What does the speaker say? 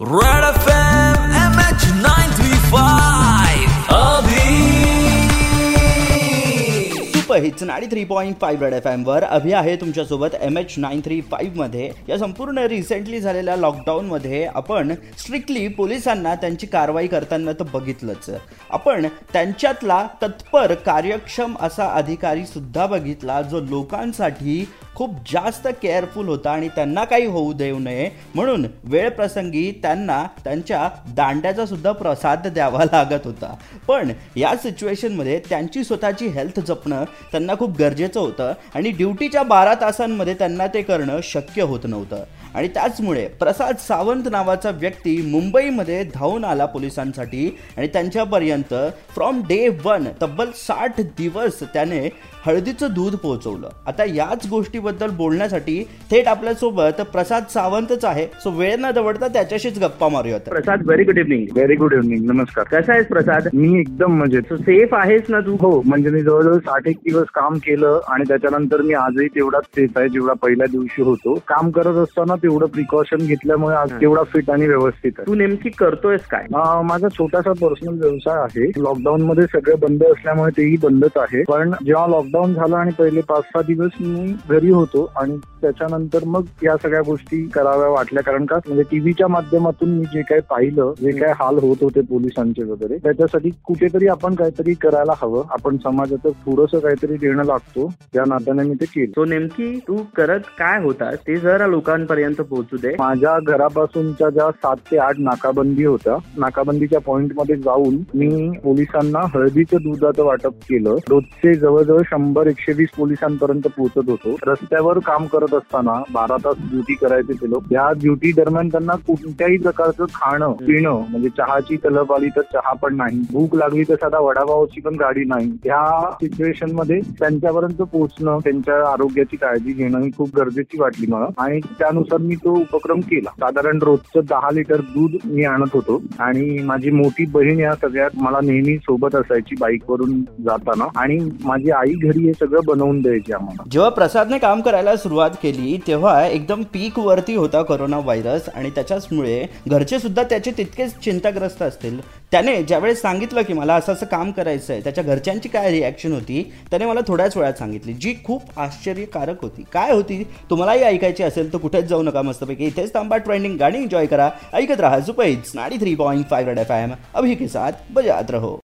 Red FM MH935 hits ninety three point five red F एमवर Abhi आहे तुमच्यासोबत M H nine three फाईव्हमध्ये या संपूर्ण रिसेंटली झालेल्या लॉकडाऊनमध्ये आपण स्ट्रिक्टली पोलिसांना त्यांची कारवाई करताना तर बघितलंच. आपण त्यांच्यातला तत्पर कार्यक्षम असा अधिकारी सुद्धा बघितला जो लोकांसाठी खूप जास्त केअरफुल होता आणि त्यांना काही होऊ देऊ नये. म्हणून वेळ प्रसंगी त्यांना त्यांच्या दांड्याचा सुद्धा प्रसाद द्यावा लागत होता. पण या सिच्युएशनमध्ये त्यांची स्वतःची हेल्थ जपणं त्यांना खूप गरजेचं होतं आणि ड्युटीच्या बारा तासांमध्ये त्यांना ते करणं शक्य होत नव्हतं. आणि त्याचमुळे प्रसाद सावंत नावाचा व्यक्ती मुंबईमध्ये धावून आला पोलिसांसाठी आणि त्यांच्यापर्यंत फ्रॉम डे वन तब्बल साठ दिवस त्याने हळदीचं दूध पोहोचवलं. आता याच गोष्टीबद्दल बोलण्यासाठी थेट आपल्यासोबत प्रसाद सावंतच आहे. सो वेळ न दवडता त्याच्याशीच गप्पा मारूयात. Prasad very good evening very good evening नमस्कार. कसा आहेस प्रसाद? मी एकदम मजेत तू सेफ आहेस ना तू? हो म्हणजे मी जवळजवळ साठ एक दिवस काम केलं आणि त्याच्यानंतर मी आजही तेवढाच सेफ आहे जेवढा पहिल्या दिवशी होतो. काम करत असताना तेवढं प्रिकॉशन घेतल्यामुळे आज तेवढा फिट आणि व्यवस्थित आहे. तू नेमकी करतोयस काय? माझा छोटासा पर्सनल व्यवसाय आहे. लॉकडाऊन मध्ये सगळे बंद असल्यामुळे तेही बंदच आहे. पण जेव्हा लॉकडाऊन झालं आणि पहिले पाच सहा दिवस मी घरी होतो आणि त्याच्यानंतर मग या सगळ्या गोष्टी कराव्या वाटल्या. कारण का? म्हणजे टीव्हीच्या माध्यमातून मी जे काही पाहिलं जे काही हाल होत होते पोलिसांचे वगैरे त्याच्यासाठी कुठेतरी आपण काहीतरी करायला हवं. आपण समाजाचं थोडंसं काहीतरी देणं लागतो. या नात्याने मी ते केलं. तो नेमकी तू करत काय होतास ते जरा लोकांपर्यंत पोहोचू दे. माझ्या घरापासूनच्या ज्या सात ते आठ नाकाबंदी होत्या नाकाबंदीच्या पॉइंटमध्ये जाऊन मी पोलिसांना हळदीचं दुधाचं वाटप केलं. रोजचे जवळजवळ शंभर एकशे वीस पोलिसांपर्यंत पोहोचत होतो. रस्त्यावर काम करत असताना बारा तास ड्युटी करायचे ते लोक. या ड्युटी दरम्यान त्यांना कोणत्याही प्रकारचं खाणं पिणं म्हणजे चहाची तलप आली तर चहा पण नाही. भूक लागली तर साधा वडापावची पण गाडी नाही. ह्या सिच्युएशनमध्ये त्यांच्यापर्यंत पोहोचणं त्यांच्या आरोग्याची काळजी घेणं ही खूप गरजेची वाटली मला. आणि त्यानुसार मी तो उपक्रम केला. साधारण रोजचं दहा लिटर दूध मी आणत होतो. आणि माझी मोठी बहीण या सगळ्यात मला नेहमी सोबत असायची बाईकवरून जाताना. आणि माझी आई घरी हे सगळं बनवून द्यायची आम्हाला. जेव्हा प्रसादने काम करायला सुरुवात केली तेव्हा एकदम पीक वरती होता कोरोना व्हायरस आणि त्याच्याचमुळे घरचे सुद्धा त्याचे तितकेच चिंताग्रस्त असतील. त्याने ज्यावेळेस सांगितलं की मला असं असं काम करायचं आहे त्याच्या घरच्यांची काय रिॲक्शन होती त्याने मला थोड्याच वेळात सांगितली जी खूप आश्चर्यकारक होती. काय होती? तुम्हालाही ऐकायची असेल तर कुठेच जाऊ नका मस्तपैकी. इथेच थांबा ट्रेंडिंग गाणी एन्जॉय करा. ऐकत राहा super ninety three point five F M Abhi के साथ बजात रहो.